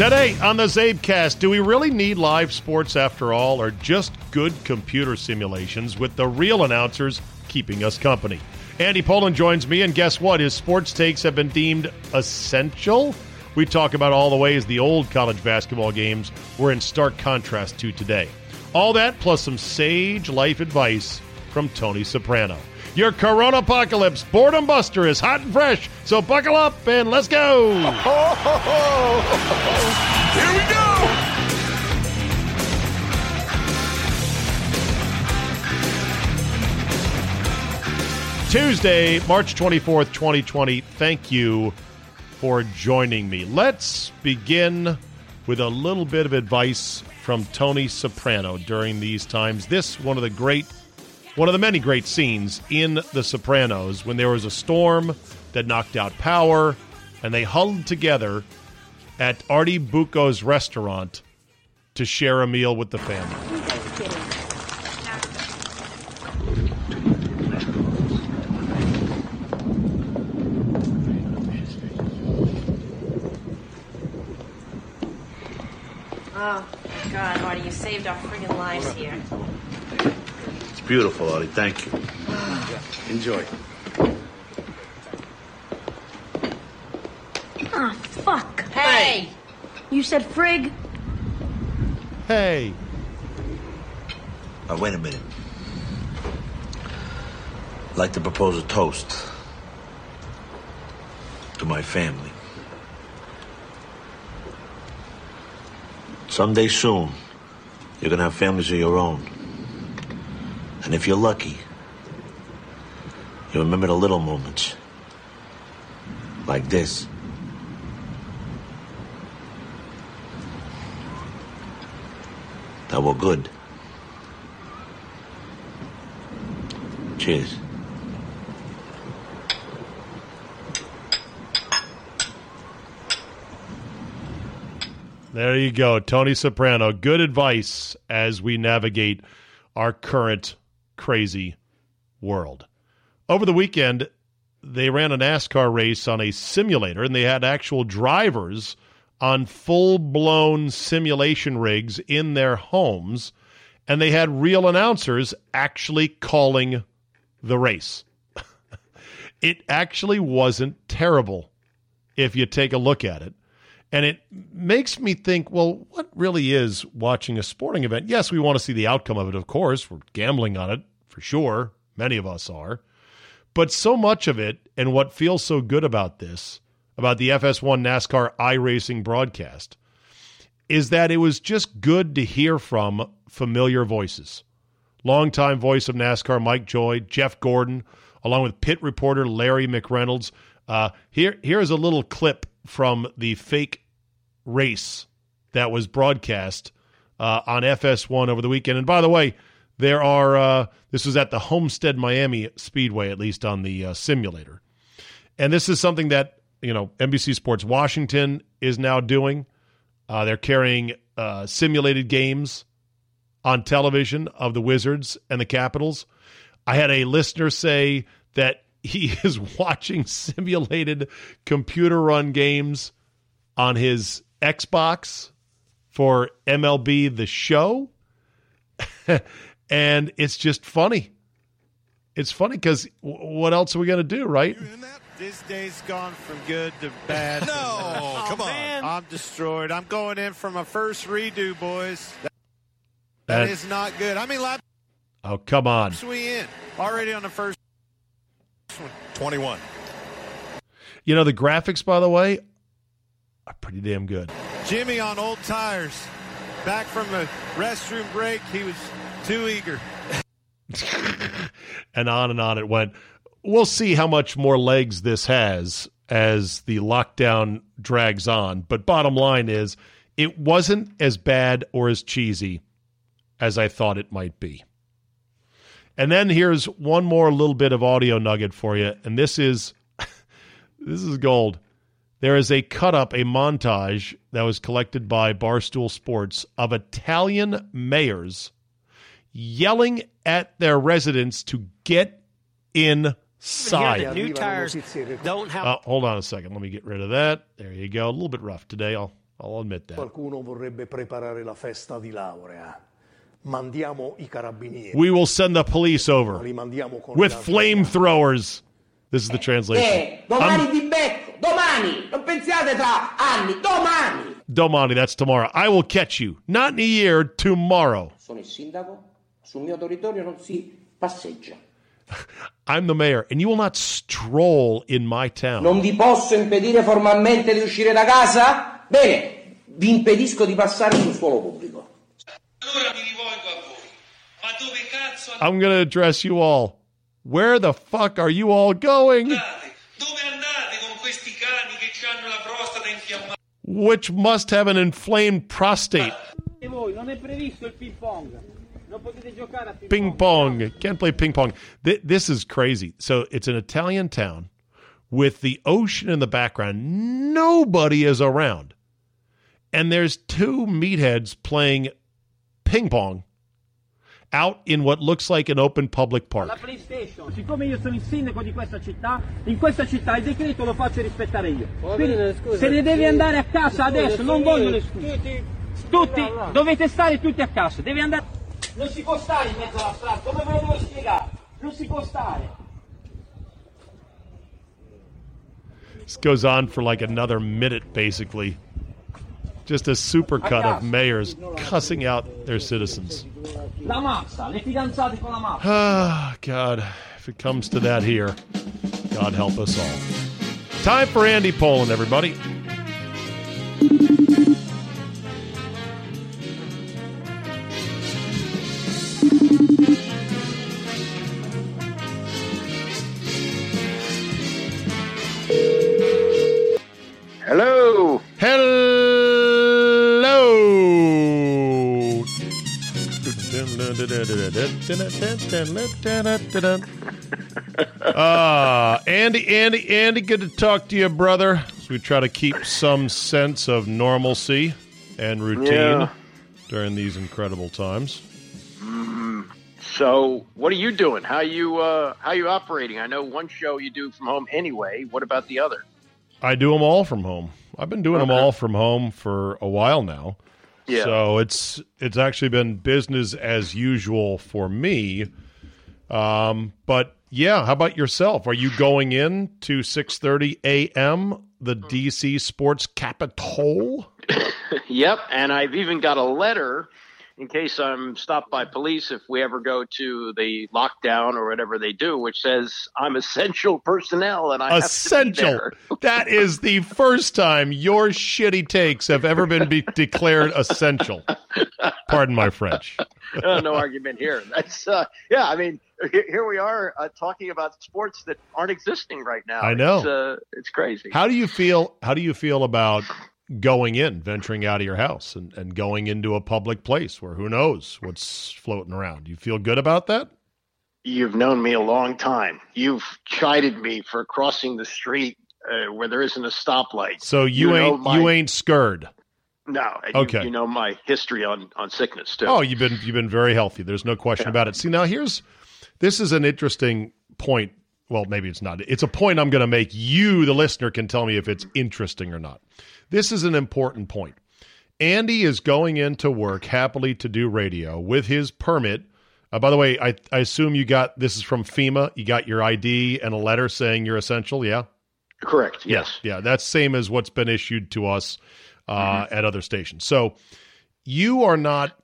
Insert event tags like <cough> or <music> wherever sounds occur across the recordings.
Today on the CzabeCast, do we really need live sports after all, or just good computer simulations with the real announcers keeping us company? Andy Pollin joins me, and guess what? His sports takes have been deemed essential. We talk about all the ways the old college basketball games were in stark contrast to today. All that plus some sage life advice from Tony Soprano. Your Corona Apocalypse Boredom Buster is hot and fresh, so buckle up and let's go! Here we go! Tuesday, March 24th, 2020. Thank you for joining me. Let's begin with a little bit of advice from Tony Soprano during these times. This one of the great one of the many great scenes in The Sopranos when there was a storm that knocked out power and they huddled together at Artie Bucco's restaurant to share a meal with the family. Oh, God, Artie, you saved our friggin' lives here. It's beautiful, Artie. Thank you. Enjoy. Ah, fuck. Hey! You said frig? Hey, Now, wait a minute. I'd like to propose a toast to my family. Someday soon, you're gonna have families of your own. And if you're lucky, you remember the little moments. Like this. That were good. Cheers. There you go, Tony Soprano. Good advice as we navigate our current crazy world. Over the weekend, they ran a NASCAR race on a simulator and they had actual drivers on full blown simulation rigs in their homes, and they had real announcers actually calling the race. <laughs> it actually wasn't terrible if you take a look at it. And it makes me think, well, what really is watching a sporting event? Yes, we want to see the outcome of it, of course. We're gambling on it for sure. Many of us are. But so much of it, and what feels so good about this, about the FS1 NASCAR iRacing broadcast, is that it was just good to hear from familiar voices. Longtime voice of NASCAR Mike Joy, Jeff Gordon, along with pit reporter Larry McReynolds. Uh, here, here's a little clip from the fake race that was broadcast uh, on FS1 over the weekend. And by the way, there are uh, this was at the Homestead Miami Speedway, at least on the uh, simulator. And this is something that you know NBC Sports Washington is now doing. Uh, they're carrying uh, simulated games on television of the Wizards and the Capitals. I had a listener say that he <laughs> is watching simulated computer run games on his Xbox for MLB The Show. <laughs> and it's just funny. It's funny because w- what else are we going to do, right? This day's gone from good to <laughs> bad. No, oh, Come on. I'm destroyed. I'm going in for my first redo, boys. That, That- that is not good. I mean, laps Oh, come on. we in already on the first one. 21. You know, the graphics, by the way, are pretty damn good. Jimmy on old tires. Back from the restroom break, he was too eager. <laughs> and on and on it went. We'll see how much more legs this has as the lockdown drags on. But bottom line is, it wasn't as bad or as cheesy as I thought it might be. And then here's one more little bit of audio nugget for you, and this is <laughs> this is gold. There is a cut up, a montage that was collected by Barstool Sports of Italian mayors yelling at their residents to get inside. New tires don't have. Uh, hold on a second. Let me get rid of that. There you go. A little bit rough today. I'll I'll admit that. Qualcuno vorrebbe preparare la festa di laurea. Mandiamo i carabinieri. We will send the police over Li mandiamo con with flamethrowers. This is the translation. Eh, domani I'm- ti becco, domani, non pensiate tra anni, domani. Domani, that's tomorrow. I will catch you. Not in a year, tomorrow. Sono il sindaco, sul mio territorio non si passeggia. I'm the mayor, and you will not stroll in my town. Non vi posso impedire formalmente di uscire da casa? Bene, vi impedisco di passare sul suolo pubblico. I'm going to address you all. Where the fuck are you all going? Which must have an inflamed prostate. E voi non è previsto il ping pong. Ping, Ping pong. Can't play ping pong. Th- This is crazy. So it's an Italian town with the ocean in the background. Nobody is around. And there's two meatheads playing ping pong out in what looks like an open public La park. PlayStation, siccome io sono il sindaco di questa città, in questa città il decreto lo faccio rispettare io. Quindi, se ne devi andare a casa adesso, non voglio le scuse. Tutti, dovete stare tutti a casa, devi andare. Non si può stare in mezzo alla strada, come ve lo devo spiegare? Non si può stare. This goes on for like another minute, basically. Just a supercut of mayors cussing out their citizens. La mazza, le fidanzate con la mazza. Ah, God, if it comes to that here, God help us all. Time for Andy Pollin, everybody. Uh, <laughs> Andy, Andy, Andy, good to talk to you, brother. As we try to keep some sense of normalcy and routine Yeah. during these incredible times. So, what are you doing? How you uh, how you operating? I know one show you do from home anyway. What about the other? I do them all from home. I've been doing them all from home for a while now. Yeah. So it's it's actually been business as usual for me. Um, but yeah, how about yourself? Are you going in to 6:30 a.m. the DC Sports Capitol? <coughs> yep, and I've even got a letter in case I'm stopped by police if we ever go to the lockdown or whatever they do, which says I'm essential personnel and I have to be Essential. <laughs> that is the first time your shitty takes have ever been be- <laughs> declared essential. Pardon my French. Uh, <laughs> no argument here. That's uh, yeah. I mean, here we are uh, talking about sports that aren't existing right now. I know. It's, uh, it's crazy. How do you feel? How do you feel about going in, venturing out of your house, and, and going into a public place where who knows what's floating around? You feel good about that? You've known me a long time. You've chided me for crossing the street uh, where there isn't a stoplight. So you, know ain't my- you ain't scared. No. and you- Okay. You, know my history on on sickness too. Oh, you've been you've been very healthy. There's no question about it. See, now here's this is an interesting point. Well, maybe it's not. It's a point I'm going to make. You, the listener, can tell me if it's interesting or not. This is an important point. Andy is going into work happily to do radio with his permit. Uh, by the way, I, I assume you got this is from FEMA. You got your ID and a letter saying you're essential. Yeah. Correct. Yes. Yeah, that's same as what's been issued to us uh, Mm-hmm. at other stations. So you are not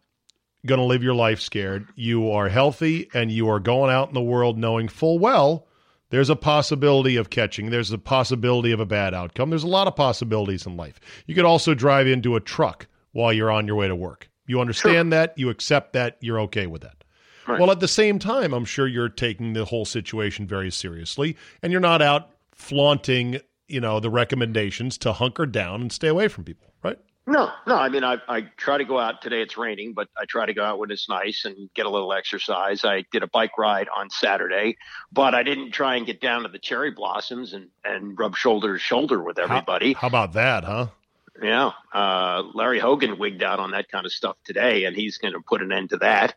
going to live your life scared. You are healthy and you are going out in the world knowing full well there's a possibility of catching. There's a possibility of a bad outcome. There's a lot of possibilities in life. You could also drive into a truck while you're on your way to work. You understand that, you accept that, you're okay with that. Right. Well, at the same time, I'm sure you're taking the whole situation very seriously and you're not out flaunting, you know, the recommendations to hunker down and stay away from people, right? No, no. I mean, I, I try to go out today. It's raining, but I try to go out when it's nice and get a little exercise. I did a bike ride on Saturday, but I didn't try and get down to the cherry blossoms and, and rub shoulder to shoulder with everybody. How about that, huh? Yeah. Uh, Larry Hogan wigged out on that kind of stuff today, and he's going to put an end to that.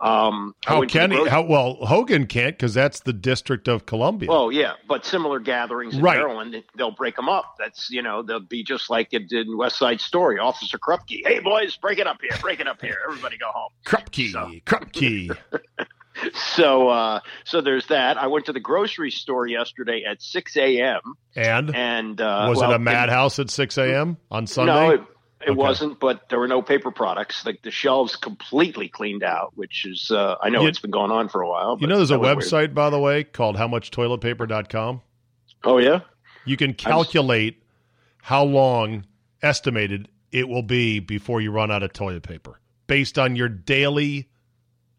Um, How can he? How well Hogan can't because that's the District of Columbia. Oh yeah, but similar gatherings in Right. Maryland, they'll break them up. That's you know they'll be just like it did in West Side Story. Officer Krupke, hey boys, break it up here, break it up here. Everybody go home. Krupke, Krupke. <laughs> <laughs> So, uh, so there's that. I went to the grocery store yesterday at 6 a.m. And and uh, was well, it a madhouse at 6 a.m. on Sunday? No, it, it Okay. wasn't. But there were no paper products. Like the shelves completely cleaned out, which is uh, I know You- it's been going on for a while. You know, there's a was weird. website, by the way, called howmuchtoiletpaper.com. Oh yeah. You can calculate how long estimated it will be before you run out of toilet paper based on your daily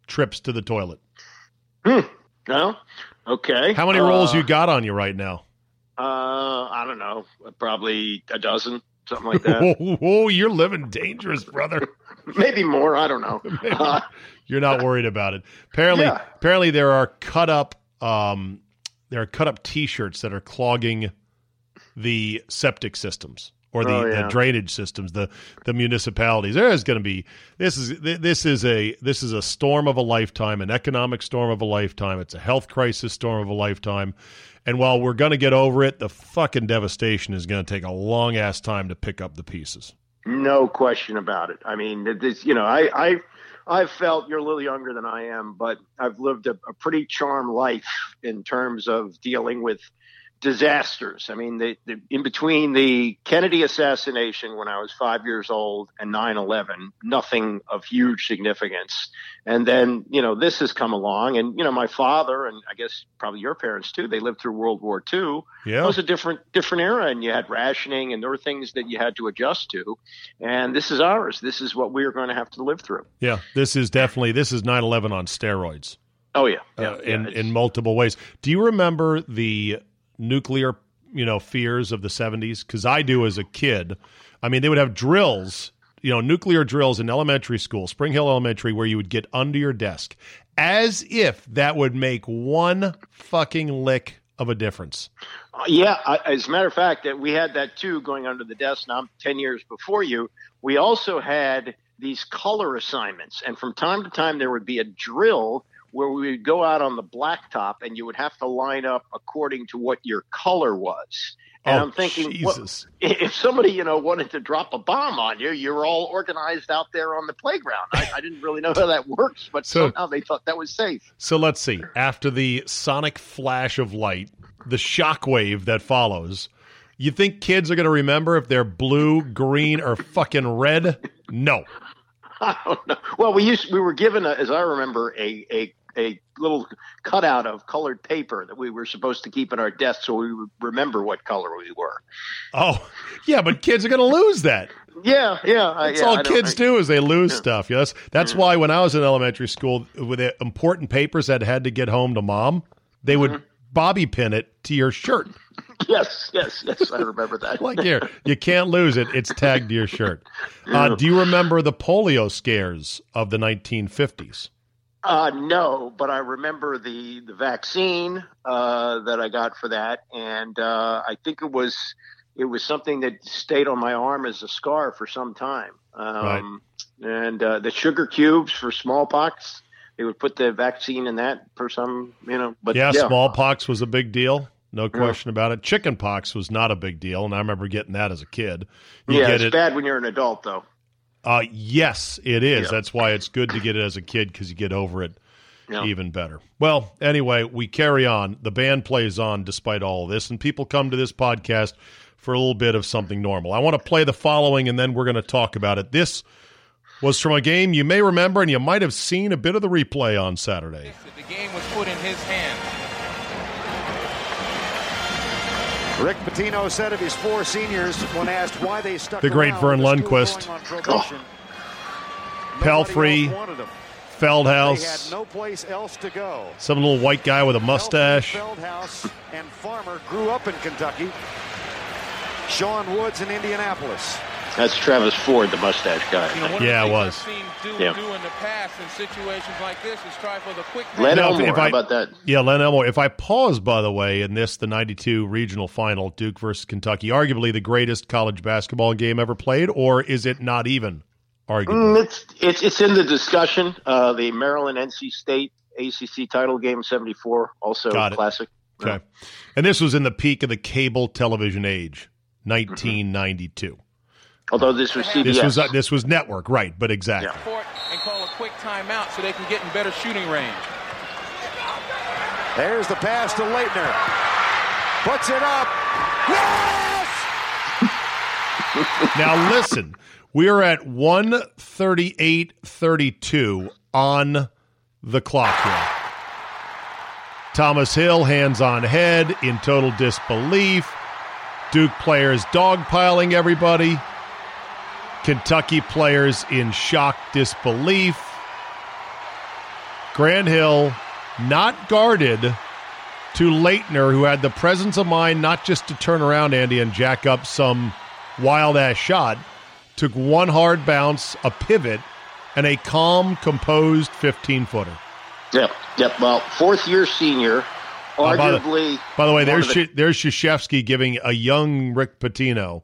trips to the toilet. No. Okay. How many rolls Uh, you got on you right now? Uh, I don't know. Probably a dozen, something like <laughs> that. Whoa, whoa, you're living dangerous, brother. <laughs> Maybe more. I don't know. <laughs> Uh, You're not worried about it. Apparently, Yeah. apparently there are cut up um, there are cut up T-shirts that are clogging the septic systems or the, Oh, the drainage systems, the the municipalities. There is going to be this is this is a this is a storm of a lifetime, an economic storm of a lifetime. It's a health crisis storm of a lifetime. And while we're going to get over it, the fucking devastation is going to take a long ass time to pick up the pieces. no question about it. I mean, this. You know, I I I've felt you're a little younger than I am, but I've lived a, a pretty charmed life in terms of dealing with disasters. I mean, the, the, in between the Kennedy assassination when I was five years old and 9 11, nothing of huge significance. And then, you know, this has come along. And, you know, my father, and I guess probably your parents too, they lived through World War II. Yeah. It was a different, different era, and you had rationing, and there were things that you had to adjust to. And this is ours. This is what we are going to have to live through. Yeah, this is definitely this is 9/11 on steroids. Oh, yeah. yeah, uh, yeah, in in multiple ways. Do you remember the nuclear, you know, fears of the 70s? Cuz I do as a kid. I mean, they would have drills, you know, nuclear drills in elementary school, Spring Hill Elementary where you would get under your desk as if that would make one fucking lick of a difference. Uh, yeah, I, as a matter of fact, that we had that too going under the desk. Now I'm ten years before you. We also had these color assignments, and from time to time there would be a drill where we would go out on the blacktop, and you would have to line up according to what your color was. And Oh, I'm thinking, what- Jesus. if somebody you know wanted to drop a bomb on you, you're all organized out there on the playground. I, I didn't really know how that works, but So- somehow they thought that was safe. So let's see. After the sonic flash of light, the shockwave that follows, you think kids are going to remember if they're blue, green, or fucking red? No. <laughs> I don't know. Well, we used we were given, a, as I remember, a, a a little cutout of colored paper that we were supposed to keep in our desk so we would remember what color we were. Oh, yeah, but kids are going to lose that. Yeah, yeah. That's yeah, all I kids do is they lose stuff. Yes, that's why when I was in elementary school, with the important papers that had to get home to mom, they would Mm-hmm. bobby pin it to your shirt. <laughs> Yes, yes, yes. I remember that. Like here, you can't lose it. It's tagged to your shirt. <laughs> Uh, do you remember the polio scares of the 1950s? Uh, no, but I remember the the vaccine uh, that I got for that, and uh, I think it was it was something that stayed on my arm as a scar for some time. Um, And uh, the sugar cubes for smallpox, they would put the vaccine in that for some, you know. But yeah, yeah, smallpox was a big deal. No question about it. Chickenpox was not a big deal, and I remember getting that as a kid. You yeah, it's it. bad when you're an adult, though. Uh, yes, it is. Yeah. That's why it's good to get it as a kid because you get over it Yeah. even better. Well, anyway, we carry on. The band plays on despite all of this, and people come to this podcast for a little bit of something normal. I want to play the following, and then we're going to talk about it. This was from a game you may remember, and you might have seen a bit of the replay on Saturday. The game was put in his hands. Rick Pitino said of his four seniors when asked why they stuck The great Vern with the school Lundquist. on Pelphrey, nobody else wanted them. Feldhaus, They had no place else to go. some little white guy with a mustache. Feldhaus and Farmer grew up in Kentucky. Sean Woods in Indianapolis. That's Travis Ford, the mustache guy. You know, Yeah, it was. Do, Yeah. do in the past in situations like this is try for the quick Len Now, if- Elmore, if how I- about that? Yeah, Len Elmore. If I pause, by the way, in this, the 92 regional final, Duke versus Kentucky, arguably the greatest college basketball game ever played, or is it not even? Arguably. Mm, it's it's it's in the discussion. Uh, the Maryland NC State ACC title game '74 also Got it. classic. Okay. And this was in the peak of the cable television age, 1992. Although this was CBS. This was uh, this was network, right? But exactly. court and call a quick timeout so they can get in better shooting range. There's the pass to Laettner. Puts it up. Yes! <laughs> Now listen, we are at 138-32 on the clock here. Thomas Hill hands on head in total disbelief. Duke players dogpiling everybody. Kentucky players in shock disbelief. Grant Hill not guarded to Laettner, who had the presence of mind not just to turn around, Andy, and jack up some wild ass shot, took one hard bounce, a pivot, and a calm, composed 15 footer. Yep, yep. Well, fourth year senior, Uh, by, arguably. the, by the way, there's the- Sh- there's Krzyzewski giving a young Rick Pitino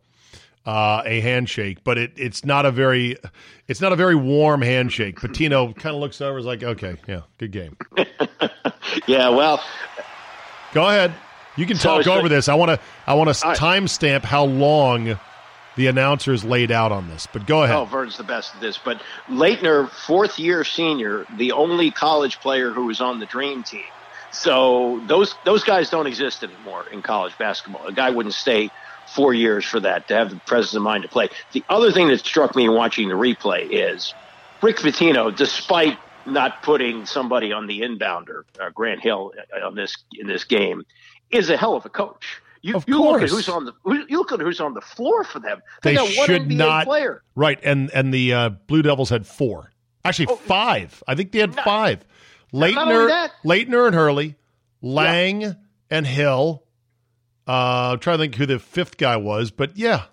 uh, a handshake, but it, it's not a very it's not a very warm handshake. Pitino kind of looks over, is like, okay, yeah, good game. <laughs> yeah, well, Go ahead, you can So- talk over this. I want to I want to timestamp how long the announcers laid out on this, but go ahead. Oh, Vern's the best at this. But Laettner, fourth year senior, the only college player who was on the dream team. So those those guys don't exist anymore in college basketball. A guy wouldn't stay four years for that to have the presence of mind to play. The other thing that struck me in watching the replay is Rick Pitino, despite not putting somebody on the inbounder, uh, Grant Hill, uh, on this in this game, is a hell of a coach. You, Of you look at who's on the who- you look at who's on the floor for them. They, they got one should NBA not player. right and and the uh, blue devils had four actually five i think they had five Oh. not only laettner laettner and hurley lang and hill uh I'm trying to think who the fifth guy was but yeah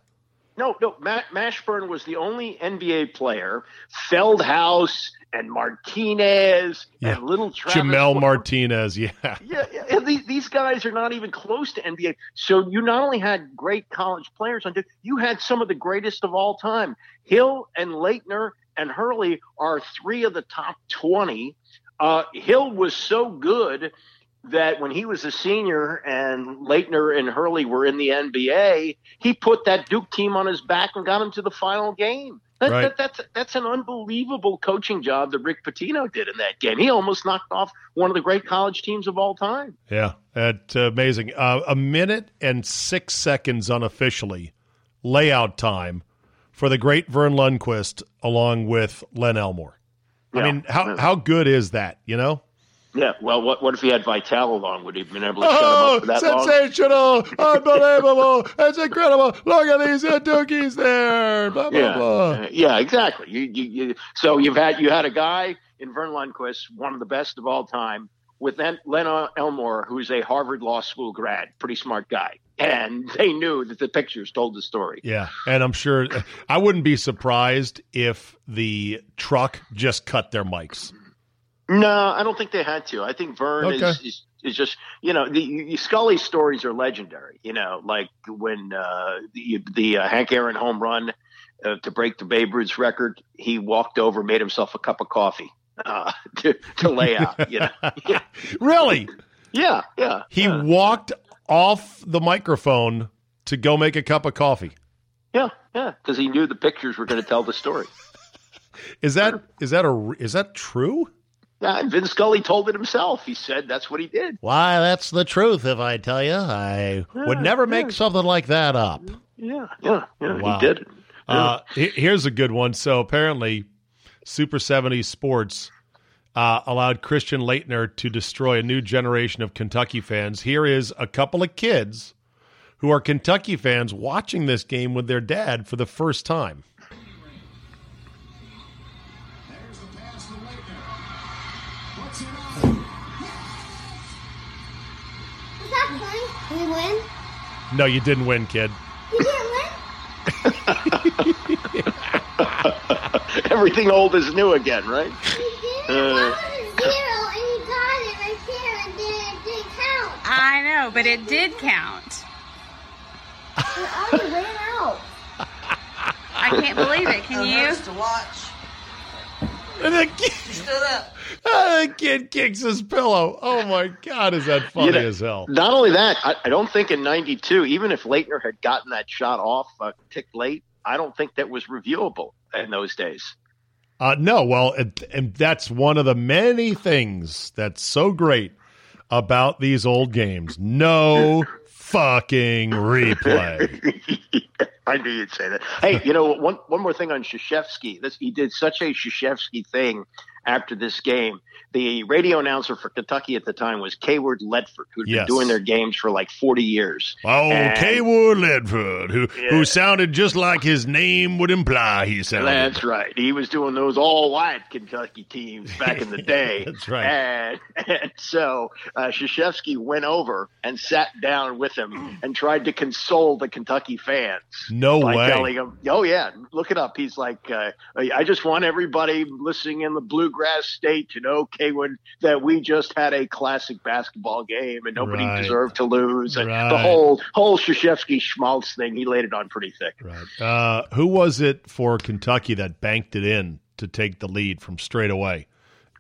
No, no. Ma- Mashburn was the only NBA player. Feldhaus and Martinez Yeah. and little Travis. jamel martinez <laughs> yeah Yeah, yeah, these, these guys are not even close to NBA. So you not only had great college players on, you had some of the greatest of all time. Hill and Laettner and Hurley are three of the top twenty. Uh, Hill was so good that when he was a senior and Laettner and Hurley were in the NBA, he put that Duke team on his back and got him to the final game. That, Right. that, that's that's an unbelievable coaching job that Rick Pitino did in that game. He almost knocked off one of the great college teams of all time. yeah that's amazing uh, a minute and six seconds unofficially layout time for the great vern lundquist along with len elmore i mean how how good is that you know Yeah. Well, what what if he had Vitale along? Would he have been able to shut him Oh, up for that long? sensational! Unbelievable! It's incredible! Look at these dookies there! Blah blah Yeah, blah. Uh, yeah, exactly. You, you, you, so you've had you had a guy in Vern Lundquist, one of the best of all time, with Len, Len Elmore, who's a Harvard Law School grad, pretty smart guy, and they knew that the pictures told the story. Yeah, and I'm sure I wouldn't be surprised if the truck just cut their mics. No, I don't think they had to. I think Vern Okay. is, is is just you know the, you, Scully's stories are legendary. You know, like when uh, the, the uh, Hank Aaron home run uh, to break the Babe Ruth's record, he walked over, made himself a cup of coffee uh, <laughs> to to lay out. You know, yeah, <laughs> Really? yeah, yeah. He walked off the microphone to go make a cup of coffee. Yeah, yeah, because he knew the pictures were going to tell the story. <laughs> Is that is that a is that true? Uh, Vince Scully told it himself. He said that's what he did. Why, that's the truth. If I tell you, I would Yeah, never make yeah. something like that up. Yeah, yeah, yeah. Wow. He did it. Uh, here's a good one. So apparently, Super 70s Sports uh, allowed Christian Laettner to destroy a new generation of Kentucky fans. Here is a couple of kids who are Kentucky fans watching this game with their dad for the first time. No, you didn't win, kid. You didn't win? <laughs> Everything old is new again, right? Why Uh, zero and you got it right there and then it didn't count? I know, but it did count. It already ran out. I can't believe it. Can you? to watch. And the kid, Stood up. Ah, the kid kicks his pillow. Oh my God, is that funny You know, as hell? Not only that, I, I don't think in '92, even if Laettner had gotten that shot off uh, tick late, I don't think that was reviewable in those days. Uh, no, well, and, and that's one of the many things that's so great about these old games. No <laughs> fucking replay. <laughs> I knew you'd say that. Hey, you know one one more thing on Krzyzewski. This he did such a Krzyzewski thing after this game. The radio announcer for Kentucky at the time was Cawood Ledford, who'd Yes. been doing their games for like forty years. Oh, And- Cawood Ledford, who Yeah. who sounded just like his name would imply he sounded. That's right. He was doing those all white Kentucky teams back in the <laughs> day. That's right. And, and so uh, Krzyzewski went over and sat down with him and tried to console the Kentucky fans. No by way. telling him, "Oh yeah, look it up." He's like, uh, "I just want everybody listening in the bluegrass state to know, Cawood, that we just had a classic basketball game and nobody Right. deserved to lose." And the whole whole Krzyzewski schmaltz thing, he laid it on pretty thick. Right. Uh, who was it for Kentucky that banked it in to take the lead from straight away?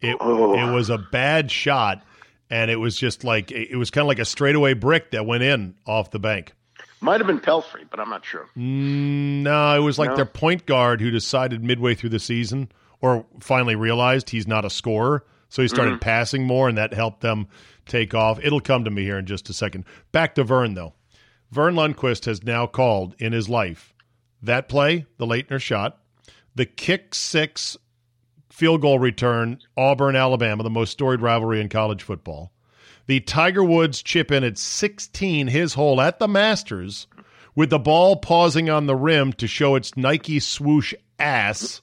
It Oh. it was a bad shot, and it was just like it was kind of like a straightaway brick that went in off the bank. Might have been Pelphrey, but I'm not sure. Mm, no, it was like No? their point guard who decided midway through the season, or finally realized he's not a scorer, so he started Mhm. passing more, and that helped them take off. It'll come to me here in just a second. Back to Vern though. Vern Lundquist has now called in his life that play, the Laettner shot, the kick six field goal return, Auburn, Alabama, the most storied rivalry in college football. The Tiger Woods chip in at 16, his hole at the Masters, with the ball pausing on the rim to show its Nike swoosh ass,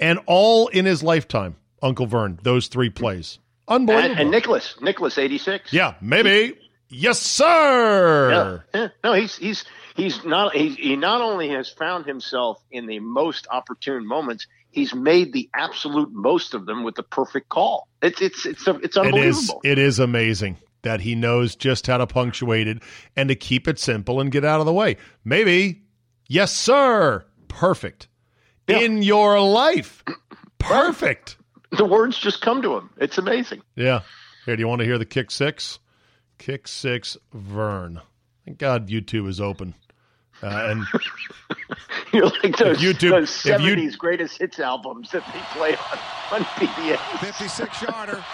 and all in his lifetime, Uncle Vern, those three plays. Unbelievable. And, and Nicklaus, Nicklaus, eighty six. yeah, maybe. Yes, sir. Yeah. No, he's he's he's not he, he not only has found himself in the most opportune moments, he's made the absolute most of them with the perfect call. It's it's it's it's It is, unbelievable. it is amazing that he knows just how to punctuate it and to keep it simple and get out of the way. Maybe, yes, sir. Perfect. In your life. <clears throat> Perfect. The words just come to him. It's amazing. Yeah. Here, do you want to hear the kick six? Kick six, Vern. Thank God YouTube is open. Uh, and <laughs> You're like those, YouTube- those if you- 70s greatest hits albums that they play on, on PBS. 56 yarder.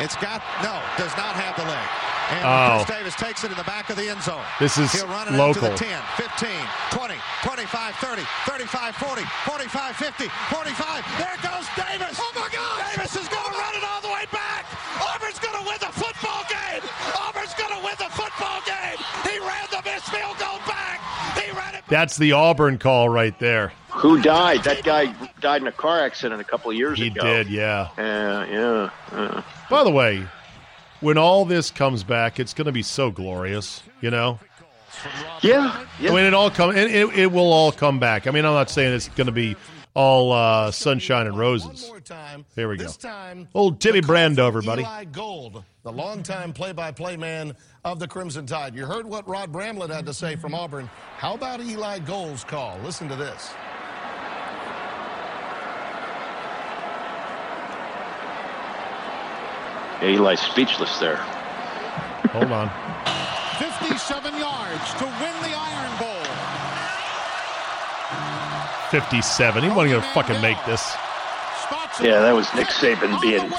It's got, no, does not have the leg. And Oh. Chris Davis takes it in the back of the end zone. This is He'll run it local. up to the 10, 15, 20, 25, 30, 35, 40, 45, 50, 45. There goes Davis. Oh, my God. Davis is going to run it all the way back. Auburn's going to win the football game. Auburn's going to win the football game. He ran the missed field goal back. He ran it Back. that's the Auburn call right there. Who died? That guy died in a car accident a couple of years He ago. He did, yeah. Uh, yeah, yeah. yeah. By the way, when all this comes back, it's going to be so glorious, you know? Yeah, yeah. I mean, it all come. It, it, it will all come back. I mean, I'm not saying it's going to be all uh, sunshine and roses. Here we go. This time, Old Timmy Brando, everybody. Eli Gold, the longtime play-by-play man of the Crimson Tide. You heard what Rod Bramblett had to say from Auburn. How about Eli Gold's call? Listen to this. Eli's speechless there. Hold on. 57 yards to win the Iron Bowl. 57. He wasn't going to fucking make this. Yeah, that was Nick Saban being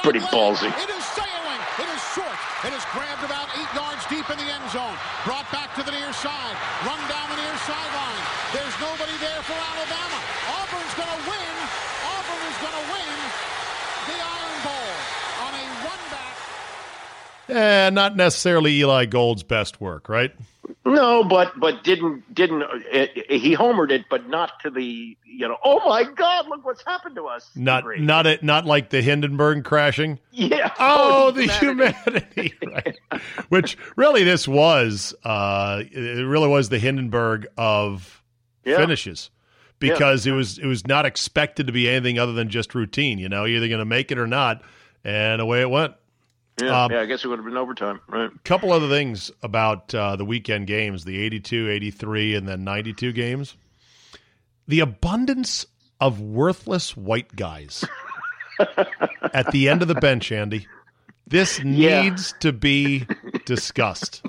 pretty ballsy. It is sailing. It is short. It is grabbed about eight yards deep in the end zone. Brought back to the near side. Run down the near sideline. There's nobody there for Alabama. Auburn's going to win. Auburn is going to win the Iron Bowl on a run back. Eh, not necessarily Eli Gold's best work, right? No, but but didn't didn't uh, he homered it, but not to the you know. Oh my God! Look what's happened to us. Not Degree. not it not like the Hindenburg crashing. Yeah. <laughs> Oh, the humanity. <laughs> right. Which really this was uh it really was the Hindenburg of Yeah. finishes. Because it was it was not expected to be anything other than just routine, you know, you're either going to make it or not, and away it went. Yeah, Um, yeah. I guess it would have been overtime, right? couple other things about uh, the weekend games the 82 83 and then 92 games the abundance of worthless white guys <laughs> at the end of the bench andy this Yeah. needs to be discussed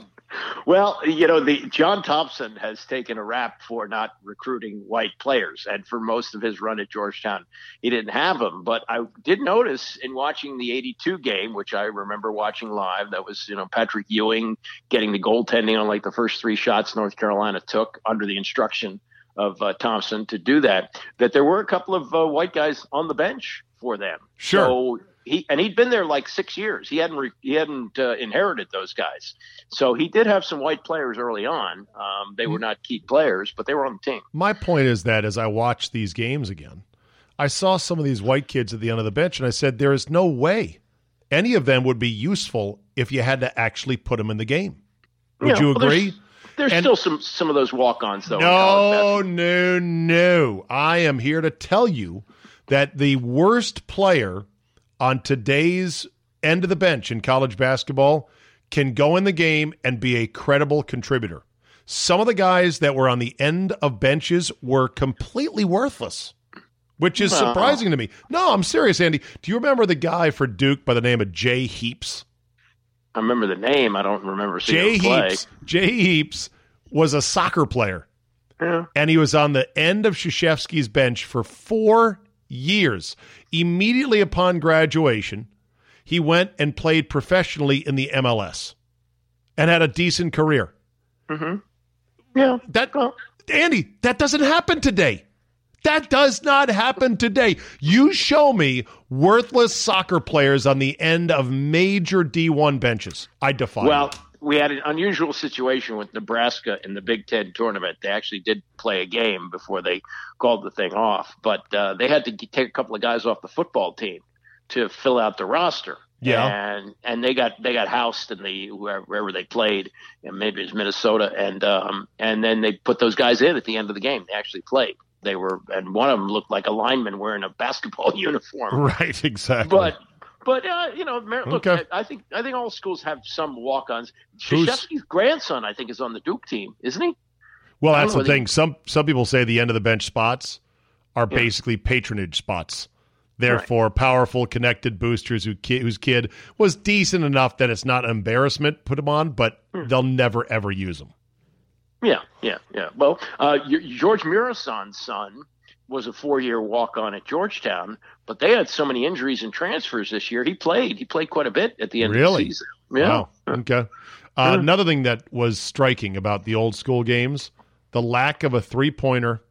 Well, you know, the John Thompson has taken a rap for not recruiting white players, and for most of his run at Georgetown, he didn't have them. But I did notice in watching the '82 game, which I remember watching live, that was you know Patrick Ewing getting the goaltending on like the first three shots North Carolina took under the instruction of uh, Thompson to do that. That there were a couple of uh, white guys on the bench for them. Sure. So he and he'd been there like six years. He hadn't re, he hadn't uh, inherited those guys, so he did have some white players early on. Um, they were not key players, but they were on the team. my point is that as i watched these games again i saw some of these white kids at the end of the bench and i said there is no way any of them would be useful if you had to actually put them in the game would Yeah, you well, there's- agree There's And- still some some of those walk-ons though. No, no, no. I am here to tell you that the worst player on today's end of the bench in college basketball can go in the game and be a credible contributor. Some of the guys that were on the end of benches were completely worthless, which is surprising to me. No, I'm serious, Andy. Do you remember the guy for Duke by the name of Jay Heaps? I remember the name. I don't remember seeing Jay. Heaps. Jay Heaps was a soccer player. Yeah. And he was on the end of Krzyzewski's bench for four years. Immediately upon graduation, he went and played professionally in the MLS and had a decent career. Mm-hmm. Yeah. That Andy, that doesn't happen today. That does not happen today. You show me worthless soccer players on the end of major D1 benches. I defy Well, you. We had an unusual situation with Nebraska in the Big Ten tournament. They actually did play a game before they called the thing off, but uh, they had to take a couple of guys off the football team to fill out the roster. Yeah. and and they got they got housed in the wherever, they played, and maybe it was Minnesota, and um and then they put those guys in at the end of the game. They actually played. They were, and one of them looked like a lineman wearing a basketball <laughs> uniform. Right, exactly. But but uh, you know, Mar- look, Okay. I, I think I think all schools have some walk-ons. Krzyzewski's grandson, I think, is on the Duke team, isn't he? Well, that's the thing. Some some people say the end of the bench spots are basically patronage spots. Therefore, powerful, connected boosters who ki- whose kid was decent enough that it's not an embarrassment put them on, but Hmm. they'll never ever use them. Yeah, yeah, yeah. Well, uh, George Murason's son was a four-year walk-on at Georgetown, but they had so many injuries and transfers this year. He played. He played quite a bit at the end of the season. Yeah. Wow. Okay. Uh, Another thing that was striking about the old school games: the lack of a three pointer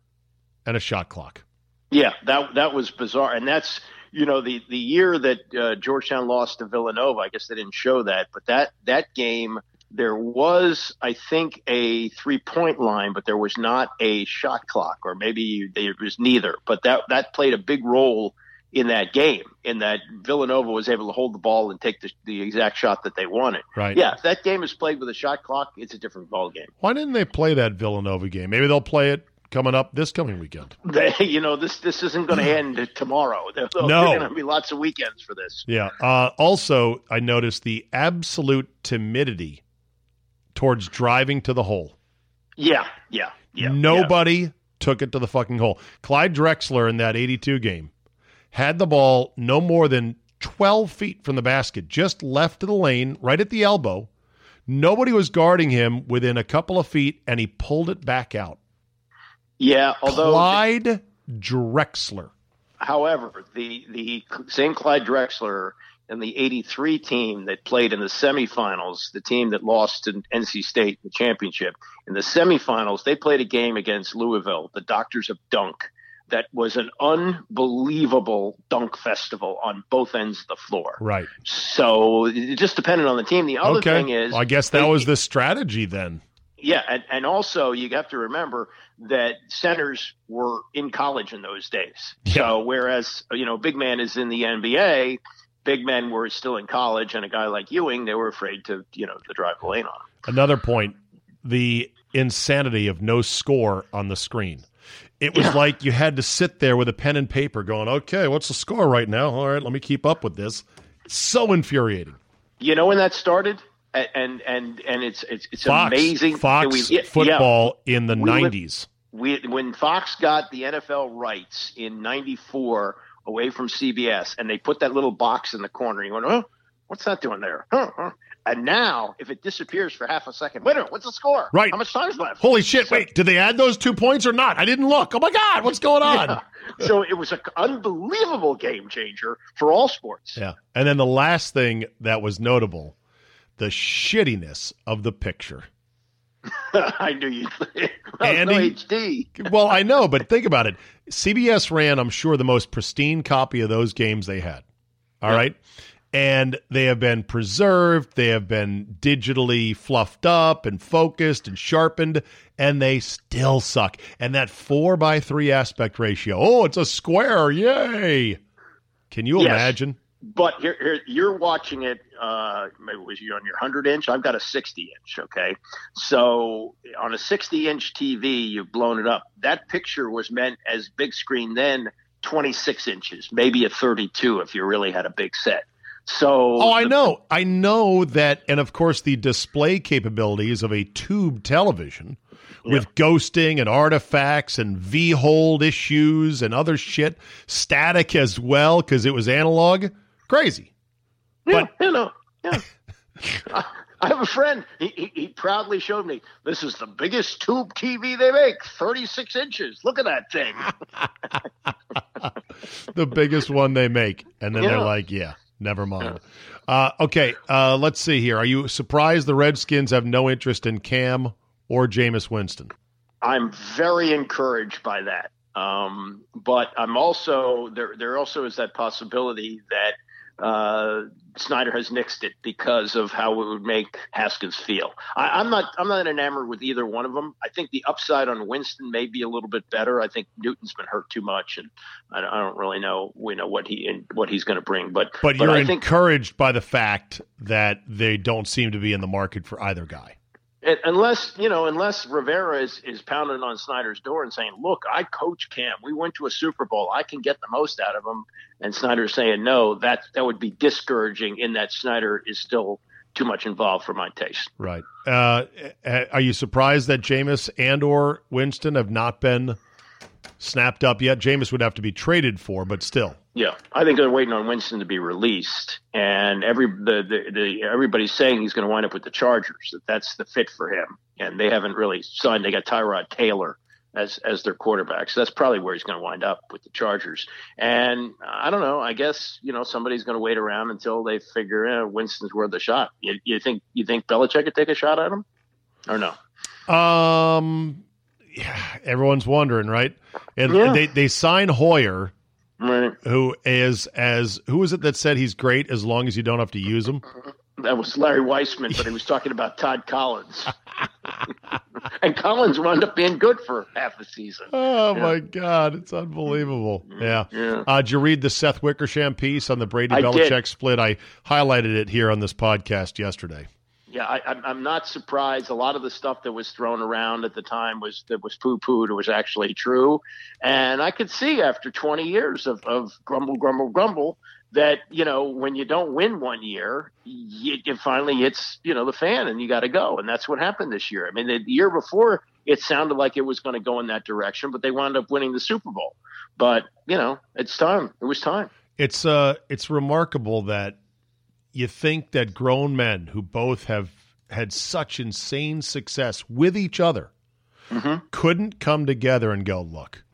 and a shot clock. Yeah, that that was bizarre, and that's you know the the year that uh, Georgetown lost to Villanova. I guess they didn't show that, but that that game there was, I think, a three point line, but there was not a shot clock, or maybe there was neither. But that that played a big role in that game, in that Villanova was able to hold the ball and take the, the exact shot that they wanted. Right. Yeah, if that game is played with a shot clock, it's a different ball game. Why didn't they play that Villanova game? Maybe they'll play it coming up this coming weekend. They, you know, this this isn't going <laughs> to end tomorrow. <laughs> There, No. going to be lots of weekends for this. Yeah. Uh, also, I noticed the absolute timidity towards driving to the hole. Yeah, yeah, yeah. Nobody took it to the fucking hole. Clyde Drexler in that 82 game had the ball no more than 12 feet from the basket, just left to the lane, right at the elbow. Nobody was guarding him within a couple of feet, and he pulled it back out. Yeah, although Clyde Drexler. however, the the St. Clyde Drexler and the 83 team that played in the semifinals, the team that lost to NC State in the championship, in the semifinals, they played a game against Louisville, the Doctors of Dunk, that was an unbelievable dunk festival on both ends of the floor. Right. So it just depended on the team. The other okay. thing is, Well, I guess that they- was the strategy then. yeah, and, and also you have to remember that centers were in college in those days. So whereas you know, big man is in the NBA, big men were still in college, and a guy like Ewing, they were afraid to you know to drive the lane on. Another point: the insanity of no score on the screen. It was like you had to sit there with a pen and paper, going, "Okay, what's the score right now? All right, let me keep up with this." So infuriating. You know when that started, and and and, it's it's it's Fox, amazing. Fox we- yeah, football in the '90s. we when Fox got the NFL rights in '94 away from CBS, and they put that little box in the corner. You went, oh, what's that doing there? Huh, huh. And now, if it disappears for half a second, wait a minute, what's the score? Right. How much time's left? Holy shit! Wait, did they add those two points or not? I didn't look. Oh my god, what's going on? Yeah. <laughs> So it was an unbelievable game changer for all sports. Yeah. And then the last thing that was notable, the shittiness of the picture. <laughs> I knew you'd. <laughs> well, Andy- no HD. Well, I know, but think about it. CBS ran, I'm sure, the most pristine copy of those games they had. All right, And they have been preserved, they have been digitally fluffed up and focused and sharpened, and they still suck. And that four by three aspect ratio, oh, it's a square, yay! Can you Yes. imagine? But here, here you're watching it. Uh, maybe it was you on your 100 inch. I've got a 60 inch. Okay, so on a 60 inch TV, you've blown it up. That picture was meant as big screen then, 26 inches, maybe a 32 if you really had a big set. So Oh, I know. I know that, and of course, the display capabilities of a tube television with ghosting and artifacts and V hold issues and other shit, static as well because it was analog. Crazy. Yeah, you know, yeah. <laughs> I, I have a friend. He, he, he proudly showed me this is the biggest tube TV they make, 36 inches. Look at that thing. <laughs> the biggest one they make. And then they're like, yeah, never mind. Uh, okay, uh, let's see here. Are you surprised the Redskins have no interest in Cam or Jameis Winston? I'm very encouraged by that. Um, but I'm also there. There also is that possibility that uh, Snyder has nixed it because of how it would make Haskins feel. I, I'm not. I'm not enamored with either one of them. I think the upside on Winston may be a little bit better. I think Newton's been hurt too much, and I, don't- I don't really know. We know what he what he's going to bring. But But you're I think encouraged by the fact that they don't seem to be in the market for either guy. Unless you know, unless Rivera is, is pounding on Snyder's door and saying, "Look, I coach Cam. We went to a Super Bowl. I can get the most out of him," and Snyder's saying no, that that would be discouraging. In that Snyder is still too much involved for my taste. Right. Uh, are you surprised that Jameis and or Winston have not been snapped up yet? Jameis would have to be traded for, but still. Yeah, I think they're waiting on Winston to be released, and every the, the, the everybody's saying he's going to wind up with the Chargers. That that's the fit for him, and they haven't really signed. They got Tyrod Taylor as as their quarterback, so that's probably where he's going to wind up with the Chargers. And I don't know. I guess you know somebody's going to wait around until they figure eh, Winston's worth a shot. You, you think you think Belichick could take a shot at him, or no? Um, yeah, everyone's wondering, right? And Yeah. they they sign Hoyer, Right. who is as who is it that said he's great as long as you don't have to use him? That was Larry Weissman, but he was talking about Todd Collins. <laughs> and Collins wound up being good for half the season. Oh Yeah. my God, it's unbelievable. Yeah. Yeah. Uh, did you read the Seth Wickersham piece on the Brady I Belichick did. split? I highlighted it here on this podcast yesterday. Yeah, I, I'm, I'm not surprised. A lot of the stuff that was thrown around at the time was that was poo pooed or was actually true, and I could see after 20 years of, of grumble, grumble, grumble that you know when you don't win one year, you, it finally hits you know the fan, and you got to go, and that's what happened this year. I mean, the year before it sounded like it was going to go in that direction, but they wound up winning the Super Bowl. But you know, it's time. It was time. It's uh it's remarkable that you think that grown men who both have had such insane success with each other Mm-hmm. couldn't come together and go, look,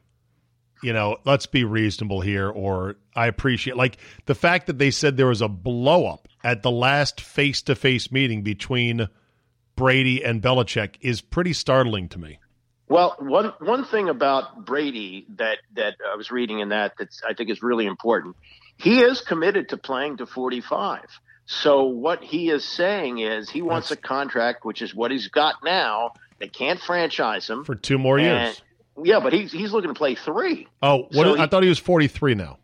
you know, let's be reasonable here. Or I appreciate like the fact that they said there was a blow up at the last face to face meeting between Brady and Belichick is pretty startling to me. Well, one one thing about Brady that that I was reading in that that I think is really important. He is committed to playing to 45. So what he is saying is he wants a contract, which is what he's got now. They can't franchise him for two more years. Yeah, but he's he's looking to play three. Oh, what So I he- thought he was 43 now.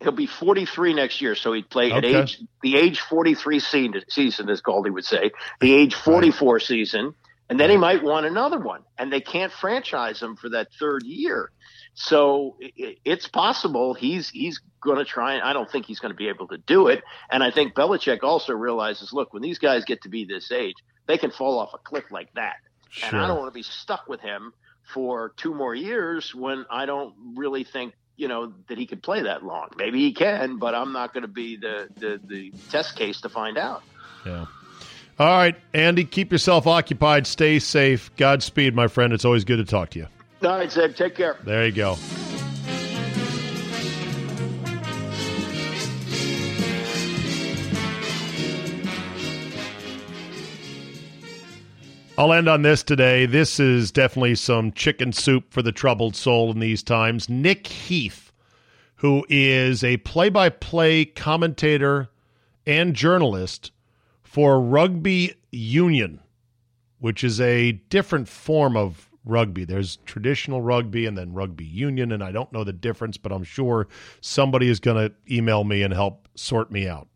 He'll be 43 next year, so he'd play at age the age 43 season, season as Goldie would say, the age 44 season, and then he might want another one, and they can't franchise him for that third year. So it's possible he's he's going to try. and I don't think he's going to be able to do it, and I think Belichick also realizes, look, when these guys get to be this age, they can fall off a cliff like that, sure. and I don't want to be stuck with him for two more years when I don't really think you know that he could play that long. Maybe he can, but I'm not going to be the, the the test case to find out. Yeah. All right, Andy, keep yourself occupied. Stay safe. Godspeed, my friend. It's always good to talk to you. All right, Zeb, take care. There you go. I'll end on this today. This is definitely some chicken soup for the troubled soul in these times. Nick Heath, who is a play by play commentator and journalist for Rugby Union, which is a different form of rugby. There's traditional rugby and then rugby union, and I don't know the difference, but I'm sure somebody is going to email me and help sort me out.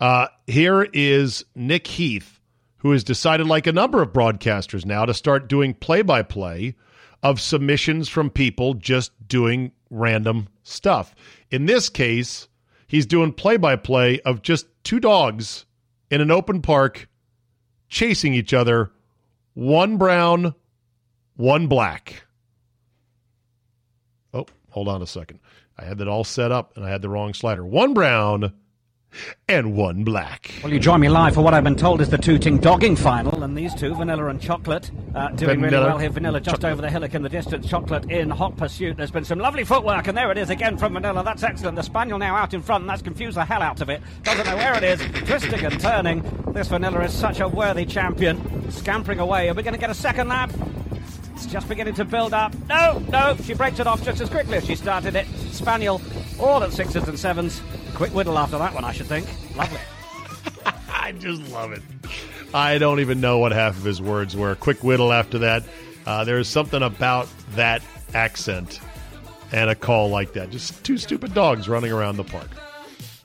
Uh, here is Nick Heath, who has decided, like a number of broadcasters now, to start doing play by play of submissions from people just doing random stuff. In this case, he's doing play by play of just two dogs in an open park chasing each other, one brown, one black. Oh, hold on a second. I had that all set up and I had the wrong slider. One brown and one black. Well, you join me live for what I've been told is the Tooting Dogging final, and these two, Vanilla and Chocolate, uh, doing really well here. Vanilla just over the hillock in the distance, Chocolate in hot pursuit. There's been some lovely footwork, and there it is again from Vanilla. That's excellent. The Spaniel now out in front, and that's confused the hell out of it. Doesn't know where it is, twisting and turning. This Vanilla is such a worthy champion. Scampering away. Are we going to get a second lap? It's just beginning to build up. No, no, she breaks it off just as quickly as she started it. Spaniel, all at sixes and sevens. Quick whittle after that one, I should think. Lovely. <laughs> I just love it. I don't even know what half of his words were. Quick whittle after that. Uh, there is something about that accent and a call like that. Just two stupid dogs running around the park.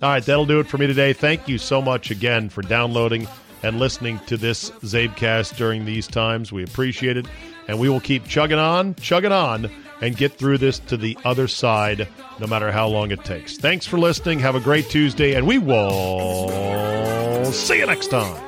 All right, that'll do it for me today. Thank you so much again for downloading and listening to this CzabeCast during these times. We appreciate it. And we will keep chugging on, chugging on, and get through this to the other side, no matter how long it takes. Thanks for listening. Have a great Tuesday, and we will see you next time.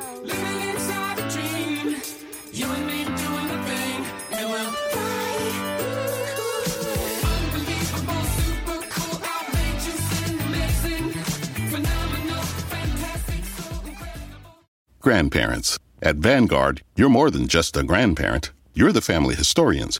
Grandparents. At Vanguard, you're more than just a grandparent. You're the family historians.